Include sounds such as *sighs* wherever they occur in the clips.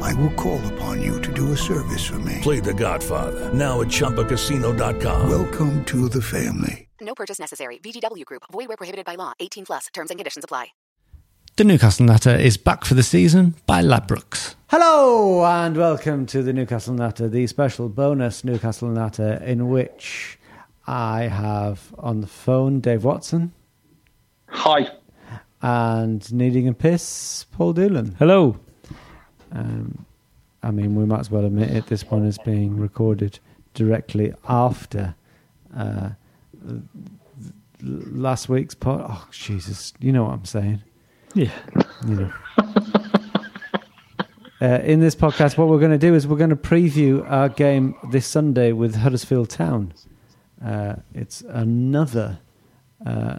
I will call upon you to do a service for me. Play The Godfather now at ChumbaCasino.com. Welcome to the family. No purchase necessary. VGW Group. Void where prohibited by law. 18 plus. Terms and conditions apply. The Newcastle Natter is back for the season by Ladbrokes. Hello and welcome to the Newcastle Natter, the special bonus Newcastle Natter, in which I have on the phone Dave Watson Hi. and Needing a Piss Paul Doolan. Hello. Um, I mean, we might as well admit it. This one is being recorded directly after uh, last week's pod. Oh Jesus, you know what I'm saying. Yeah. You know. *laughs* Uh, in this podcast, what we're going to do is we're going to preview our game this Sunday with Huddersfield Town. Uh, it's another uh,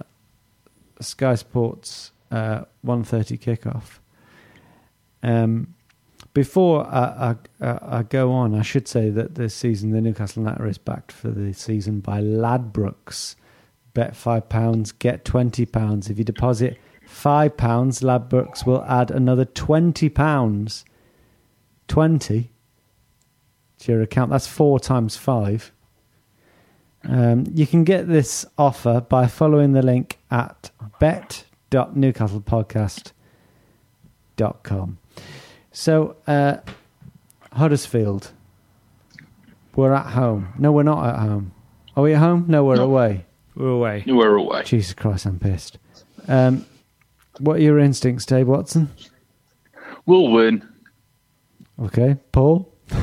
Sky Sports uh, 1.30 kickoff. Um, before I, I, I go on, I should say that this season the Newcastle Natter is backed for the season by Ladbrokes. Bet five pounds, get twenty pounds. If you deposit five pounds, Ladbrokes will add another twenty pounds. Twenty to your account. That's four times five. Um, you can get this offer by following the link at bet.newcastlepodcast.com. So, uh, Huddersfield, we're at home. No, we're not at home. Are we at home? No, we're away. We're away. We're away. Jesus Christ, I'm pissed. Um, what are your instincts, Dave Watson? We'll win. Okay, Paul. *laughs*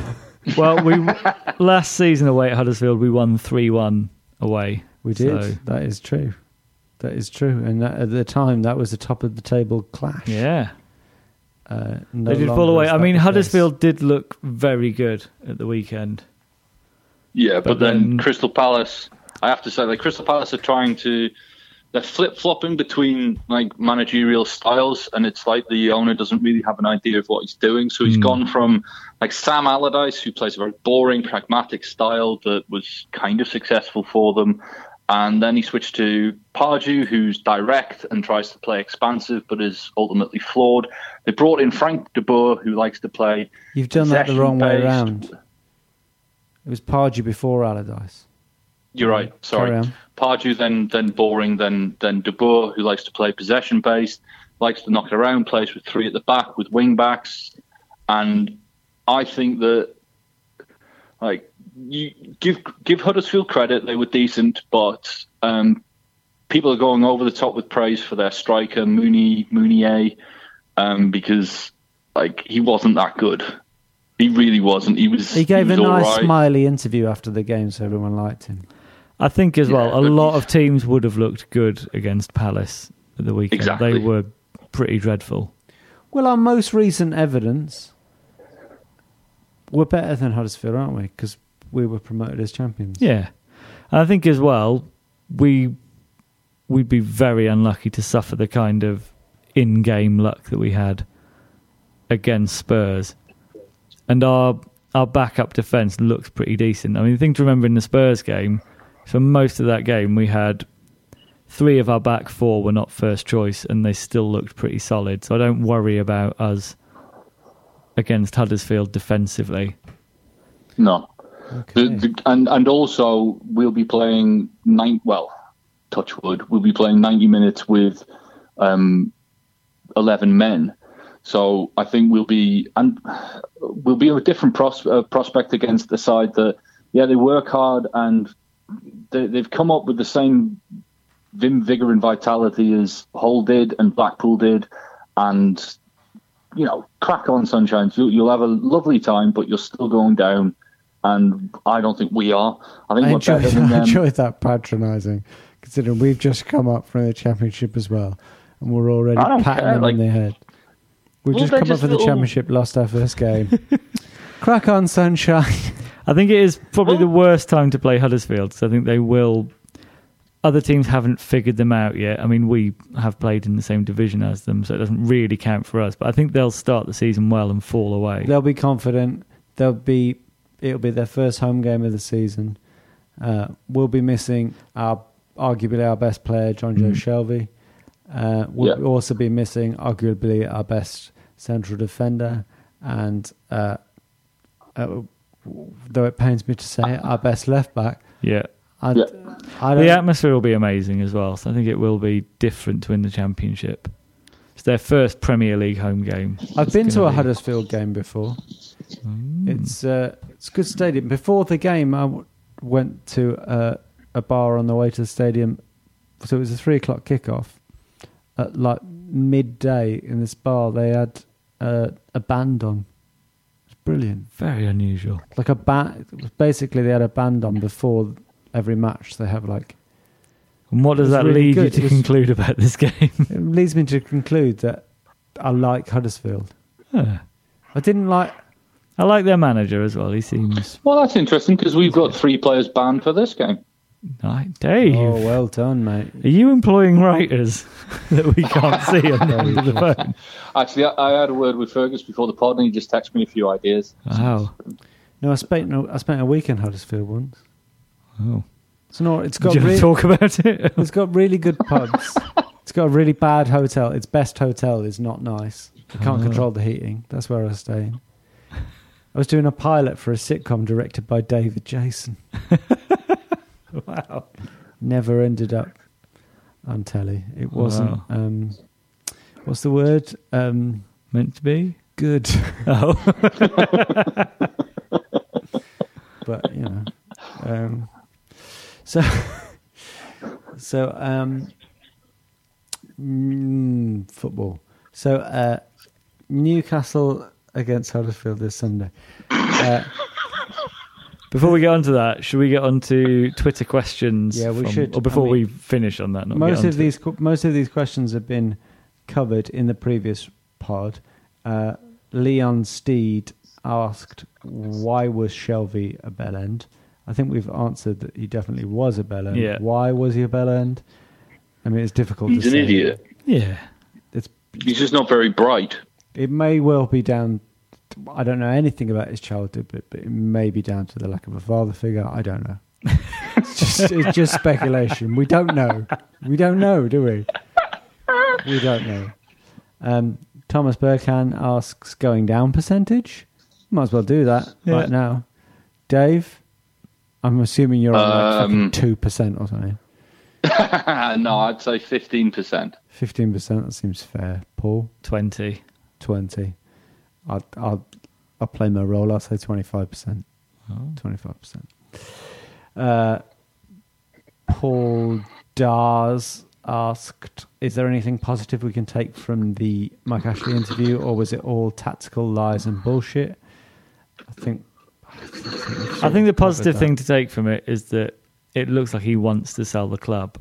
Well, we last season away at Huddersfield, we won 3 1 away. We did. So, That is true. That is true. And that, at the time, that was the top of the table clash. yeah. Uh, no they did fall away. I mean, the case. Huddersfield did look very good at the weekend. Yeah, but, But then, then- Crystal Palace, I have to say, like Crystal Palace are trying to, they're flip flopping between like managerial styles, and it's like the owner doesn't really have an idea of what he's doing. So he's gone from like Sam Allardyce, who plays a very boring, pragmatic style that was kind of successful for them. And then he switched to Pardew, who's direct and tries to play expansive, but is ultimately flawed. They brought in Frank de Boer, who likes to play. You've done that the wrong way around. It was Pardew before Allardyce. You're right. Sorry. Pardew, then then boring, then then De Boer, who likes to play possession based, likes to knock it around, plays with three at the back with wing backs, and I think that like you give give Huddersfield credit, they were decent, but um, people are going over the top with praise for their striker Mooney Mounié um, because like he wasn't that good. He really wasn't. He was. He gave was a nice alright. smiley interview after the game, so everyone liked him. I think as well, Yeah, a lot of teams would have looked good against Palace at the weekend. Exactly. They were pretty dreadful. Well, our most recent evidence, we're better than Huddersfield, aren't we? Because we were promoted as champions. Yeah. And I think as well, we we'd be very unlucky to suffer the kind of in game luck that we had against Spurs. And our our backup defence looks pretty decent. I mean the thing to remember in the Spurs game, For most of that game, we had three of our back four were not first choice, and they still looked pretty solid. So I don't worry about us against Huddersfield defensively. No. Okay. The, the, and and also we'll be playing nine. Well, touchwood, we'll be playing ninety minutes with um, eleven men. So I think we'll be and we'll be a different pros, uh, prospect against the side that yeah they work hard and they, they've come up with the same vim, vigor, and vitality as Hull did and Blackpool did, and you know crack on sunshine. You'll, you'll have a lovely time, but you're still going down. And I don't think we are. I think I we're enjoyed, better than *laughs* I them. enjoyed that patronising, considering we've just come up from the championship as well, and we're already patting care, them like- on the head. We've Well, just come just up from the little- championship, lost our first game. *laughs* Crack on, sunshine. I think it is probably Well- the worst time to play Huddersfield. So I think they will. Other teams haven't figured them out yet. I mean, we have played in the same division as them, so it doesn't really count for us. But I think they'll start the season well and fall away. They'll be confident. They'll be. It'll be their first home game of the season. Uh, we'll be missing our arguably our best player, Jonjo Mhm. Shelvey. Uh, we'll Yeah. also be missing arguably our best central defender, and uh, uh, though it pains me to say, it, our best left back. Yeah. I, Yeah. The atmosphere will be amazing as well. So I think it will be different to win the championship. It's their first Premier League home game. I've It's been to a be- Huddersfield game before. Mm. It's uh, it's a good stadium. Before the game, I w- went to uh, a bar on the way to the stadium. So it was a three o'clock kickoff. At like midday in this bar, they had uh, a band on. It's brilliant. very unusual. Like a band. Basically, they had a band on before every match. They have like. And what does that really lead you to was- conclude about this game? *laughs* It leads me to conclude that I like Huddersfield. Huh. I didn't like. I like their manager as well. He seems Well, that's interesting because we've got three players banned for this game. nice. Dave, Oh, well done, mate. are you employing writers *laughs* that we can't see on the end of the phone? Actually, I, I had a word with Fergus before the pod, and he just texted me a few ideas. Wow. No, I spent no, I spent a week in Huddersfield once. Oh. It's not. It's Do got you want re- talk about it? *laughs* it's got really good pubs. it's got a really bad hotel. Its best hotel is not nice. I can't Oh. control the heating. That's where I was staying. I was doing a pilot for a sitcom directed by David Jason. *laughs* wow. Never ended up on telly. It wasn't. Wow. Um, what's the word? Um, Meant to be? good. *laughs* Oh. *laughs* but you know, um, so so um, mm, football. So uh, Newcastle against Huddersfield this Sunday. Uh, Before we get on to that, should we get on to Twitter questions? Yeah, we from- should. Or before I we finish on that, not most of these qu- most of these questions have been covered in the previous pod. Uh, Leon Steed asked, "Why was Shelvey a bell end?" I think we've answered that he definitely was a bell end. Yeah. Why was he a bell end? I mean, it's difficult He's to an say. idiot. Yeah. It's He's just not very bright. it may well be down. I don't know anything about his childhood, but, but it may be down to the lack of a father figure. I don't know. it's, just, it's just speculation. We don't know. We don't know, do we? We don't know. Um, Thomas Burkhan asks, going down percentage? Might as well do that Yeah. right now. Dave, I'm assuming you're on Um, like two percent or something. *laughs* no, I'd say fifteen percent. Fifteen percent. That seems fair. Paul, 20. twenty. I'll I'll, I'll play my role. I'll say twenty five percent. Twenty five percent. Uh, Paul Dars asked, "Is there anything positive we can take from the Mike Ashley interview, or was it all tactical lies and bullshit?" I think. I think the positive thing to take from it is that it looks like he wants to sell the club.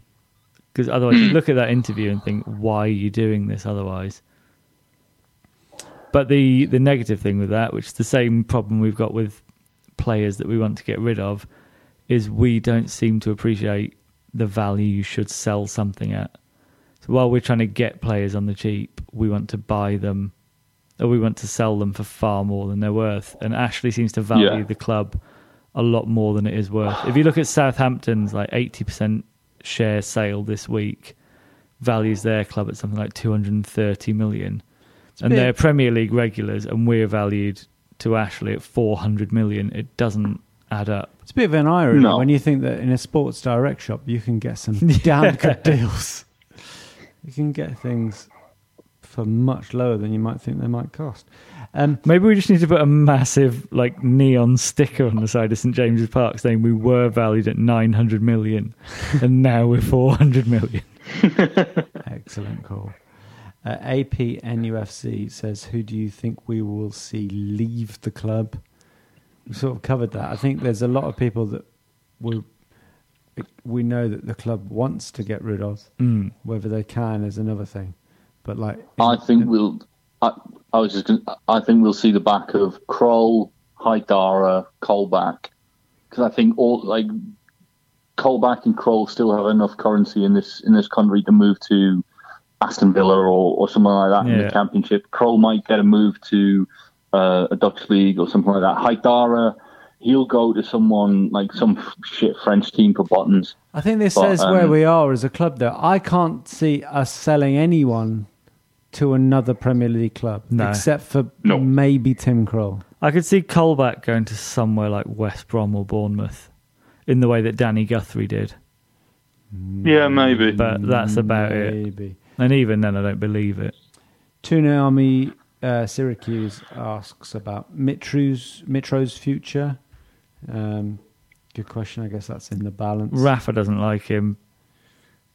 Because otherwise, you *clears throat* look at that interview and think, why are you doing this otherwise? But the, the negative thing with that, which is the same problem we've got with players that we want to get rid of, is we don't seem to appreciate the value you should sell something at. So while we're trying to get players on the cheap, we want to buy them or we want to sell them for far more than they're worth. And Ashley seems to value Yeah. the club a lot more than it is worth. If you look at Southampton's like 80% share sale this week, values their club at something like 230 million. And bit- they're Premier League regulars, and we're valued to Ashley at 400 million. It doesn't add up. It's a bit of an irony No. when you think that in a Sports Direct shop you can get some *laughs* damn good deals. You can get things for much lower than you might think they might cost. Um, Maybe we just need to put a massive like neon sticker on the side of St James's Park saying we were valued at 900 million and now we're 400 million. *laughs* excellent call. Uh, APNUFC says, "Who do you think we will see leave the club?" We sort of covered that. I think there's a lot of people that we we know that the club wants to get rid of. Mm. Whether they can is another thing. But like, I think we'll. I, I was just. Gonna, I think we'll see the back of Krul, Haidara, Colback, because I think all like Colback and Krul still have enough currency in this in this country to move to Aston Villa or, or something like that in the Championship. Krul might get a move to uh, a Dutch league or something like that. Haidara, he'll go to someone like some shit French team for buttons. I think this But, says where um, we are as a club. Though I can't see us selling anyone to another Premier League club No. except for No. maybe Tim Krul. I could see Colback going to somewhere like West Brom or Bournemouth in the way that Danny Guthrie did. Yeah, maybe. But that's about it. Maybe. And even then, I don't believe it. Toon Army uh, Syracuse asks about Mitro's Mitro's future. Um, good question. I guess that's in the balance. Rafa doesn't like him.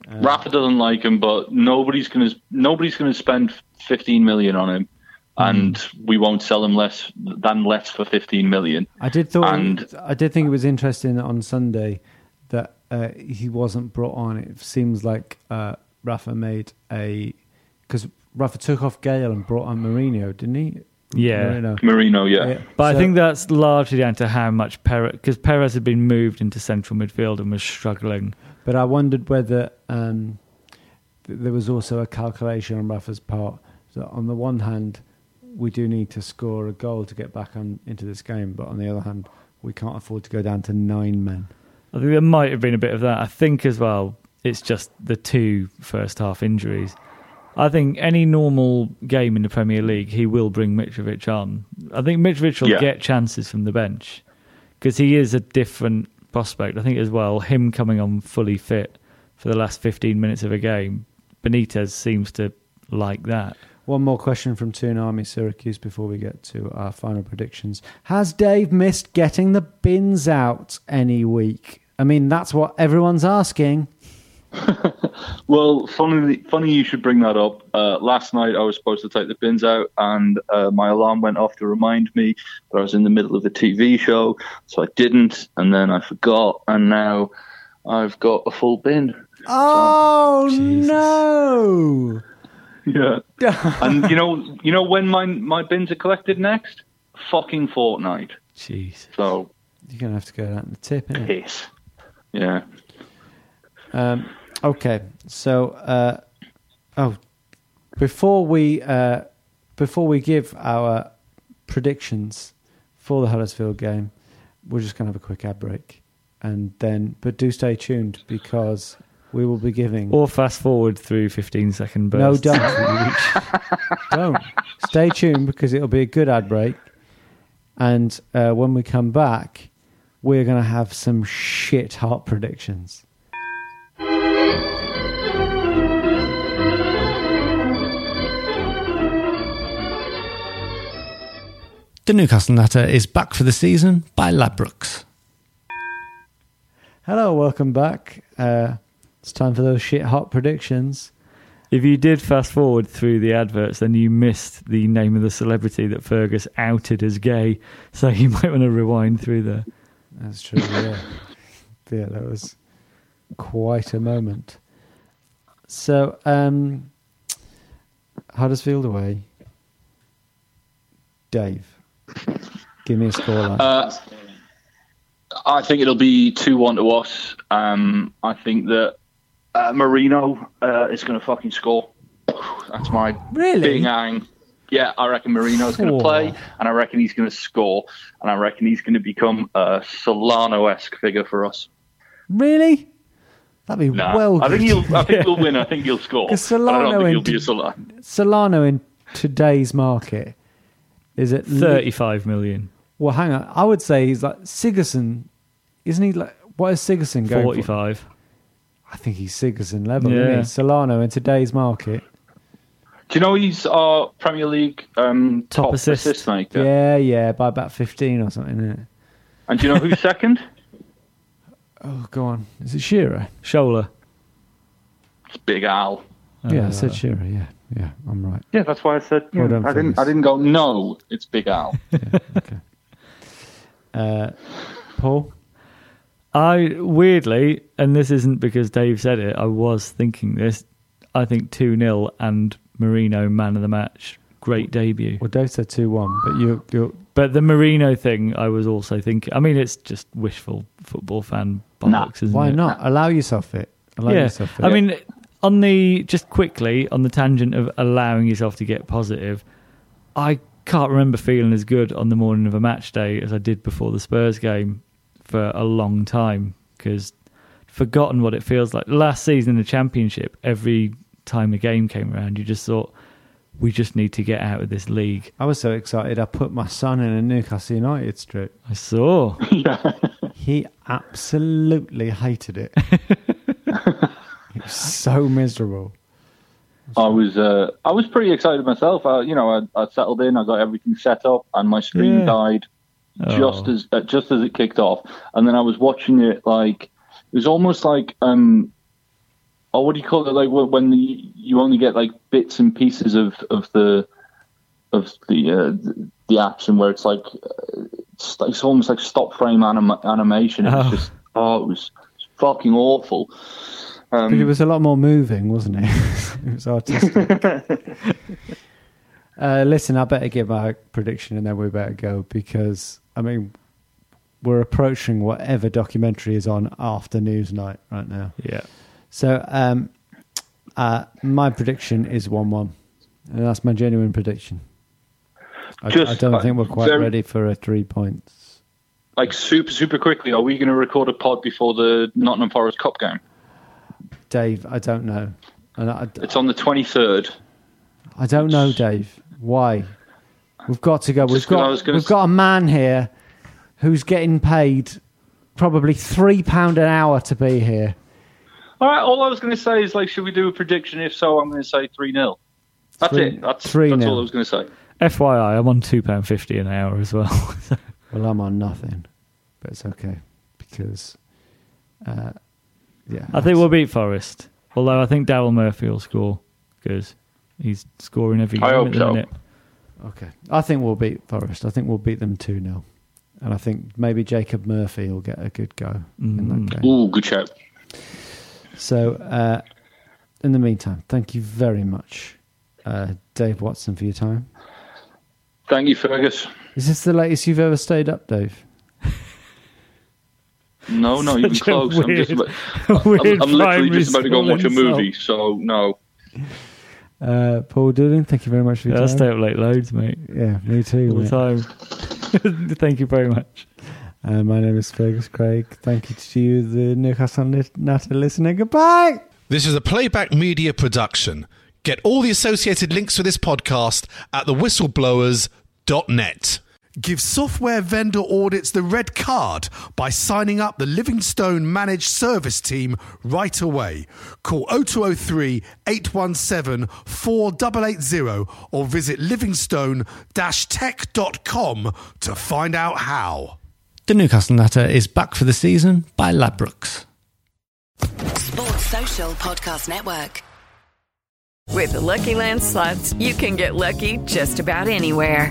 Rafa doesn't like him, but nobody's gonna nobody's gonna spend 15 million on him, and we won't sell him less than less for 15 million. I did thought And- I did think it was interesting on Sunday that uh, he wasn't brought on. It seems like uh, Rafa made a because Rafa took off Gayle and brought on Merino, didn't he? Yeah. Merino. Merino, yeah, But I think that's largely down to how much Perez, because Perez had been moved into central midfield and was struggling. But I wondered whether um, th- there was also a calculation on Rafa's part that on the one hand we do need to score a goal to get back on into this game, but on the other hand we can't afford to go down to nine men. I think there might have been a bit of that. I think as well, it's just the two first half injuries. I think any normal game in the Premier League, he will bring Mitrovic on. I think Mitrovic will Yeah. get chances from the bench because he is a different prospect. I think as well, him coming on fully fit for the last 15 minutes of a game, Benitez seems to like that. One more question from Toon Army Syracuse before we get to our final predictions. Has Dave missed getting the bins out any week? I mean, that's what everyone's asking. *laughs* Well, funny, funny you should bring that up. Uh, last night I was supposed to take the bins out, and uh, my alarm went off to remind me that I was in the middle of a TV show, so I didn't, and then I forgot, and now I've got a full bin. Oh no! *laughs* Yeah, *laughs* and you know, you know when my my bins are collected next? Fucking fortnight. Jeez. So You're gonna have to go down the tip, innit? piss. Yeah. Um, okay, so uh, oh, before we uh, before we give our predictions for the Huddersfield game, we're just going to have a quick ad break, and then but do stay tuned because we will be giving. Or fast forward through 15 second no, bursts. don't, *laughs* don't. Stay tuned because it'll be a good ad break, and uh, when we come back, we're going to have some shit hot predictions. The Newcastle Natter is back for the season by Ladbrokes. Hello, welcome back. Uh, it's time for those shit hot predictions. If you did fast forward through the adverts, then you missed the name of the celebrity that Fergus outed as gay. *laughs* So you might want to rewind through there. That's true. Yeah, yeah, that was quite a moment. So, um, Huddersfield away. Dave, give me a scoreline. Uh, I think it'll be 2 1 to us. Um, I think that uh, Merino uh, is going to fucking score. *sighs* That's my Really? big ang. Yeah, I reckon Merino's going to play, and I reckon he's going to score, and I reckon he's going to become a Solano-esque figure for us. Really? That'd be Nah, well I think good. he'll. I think he'll win. I think he'll *laughs* score. But I Solano don't think he'll be a Solano. Solano in today's market is at 35 million. Well, hang on. I would say he's like Sigurdsson. Isn't he like what is Sigurdsson going for? 45. I think he's Sigurdsson level. Yeah. Isn't he? Solano in today's market. Do you know he's our Premier League um, Top top, assist. assist, maker? Yeah, yeah, by about fifteen or something. Isn't it? And do you know who's *laughs* second? Oh, go on. Is it Shearer? Shola. It's Big Al. yeah, I said Shearer. Yeah, yeah, I'm right. Yeah, that's why I said. Well yeah, done, I didn't. Fergus. I didn't go. No, it's Big Al. *laughs* Uh, Paul. I weirdly, and this isn't because Dave said it, I was thinking this. I think 2 0 and Merino man of the match. Great debut. Well, Dave said two one, but you you But the Merino thing, I was also thinking. I mean, it's just wishful football fan bollocks, isn't why it? not allow yourself it? Allow yeah. yourself it. I mean, on the just quickly on the tangent of allowing yourself to get positive, I can't remember feeling as good on the morning of a match day as I did before the Spurs game for a long time because forgotten what it feels like. Last season in the Championship, every time a game came around, you just thought we just need to get out of this league. I was so excited. I put my son in a Newcastle United strip. I saw. *laughs* He absolutely hated it. *laughs* it was so miserable. I was. Uh, I was pretty excited myself. I, you know, I, I settled in. I got everything set up, and my screen Yeah. died just Oh. as uh, just as it kicked off. And then I was watching it like it was almost like um, oh, what do you call it? Like when the, you only get like bits and pieces of of the of the uh, the, action where it's like uh, it's, it's almost like stop frame anim- animation. It Oh. just oh, it was fucking awful. Um, But it was a lot more moving, wasn't it? *laughs* it was artistic. *laughs* uh, listen, I better give my prediction and then we better go because, I mean, we're approaching whatever documentary is on after Newsnight right now. Yeah. So, um, uh, my prediction is 1 1. And that's my genuine prediction. I, Just, I don't uh, think we're quite very- ready for a three points. like super super quickly. Are we going to record a pod before the Nottingham Forest Cup game? Dave, I don't know. And I, It's on the twenty third. I don't know, Dave. Why? We've got to go. We've Just 'cause got we've s- got a man here who's getting paid probably three pound an hour to be here. All right. All I was going to say is like, should we do a prediction? If so, I'm going to say three 0 That's Three- it. That's three that's nil. all I was going to say. FYI, I'm on £2.50 an hour as well. *laughs* Well, I'm on nothing, but it's okay because, uh, yeah, I think we'll beat Forest. Although I think Daryl Murphy will score because he's scoring every game I hope at the so. minute. okay. I think we'll beat Forest. I think we'll beat them two 0 and I think maybe Jacob Murphy will get a good go in Mm. that game. Ooh, good shout. So, uh, in the meantime, thank you very much, uh, Dave Watson, for your time. Thank you, Fergus. Is this the latest you've ever stayed up, Dave? No, no, you've been Such a close. I'm just about, *laughs* I'm, I'm literally just about to go and watch a school movie. So no. Uh, Paul Dooling, thank you very much for your Yeah, I stay up late loads, mate. Yeah, me too. All the time. *laughs* Thank you very much. Uh, my name is Fergus Craig. Thank you to you, the Newcastle Nat- Natter listener. Goodbye. This is a playback media production. Get all the associated links for this podcast at thewhistleblowers.net. Give software vendor audits the red card by signing up the Livingstone Managed Service Team right away. Call 0203 817 4880 or visit livingstone-tech.com to find out how. The Newcastle Natter is back for the season by Ladbrokes. Sports Social Podcast Network. With the Lucky Land slots, you can get lucky just about anywhere.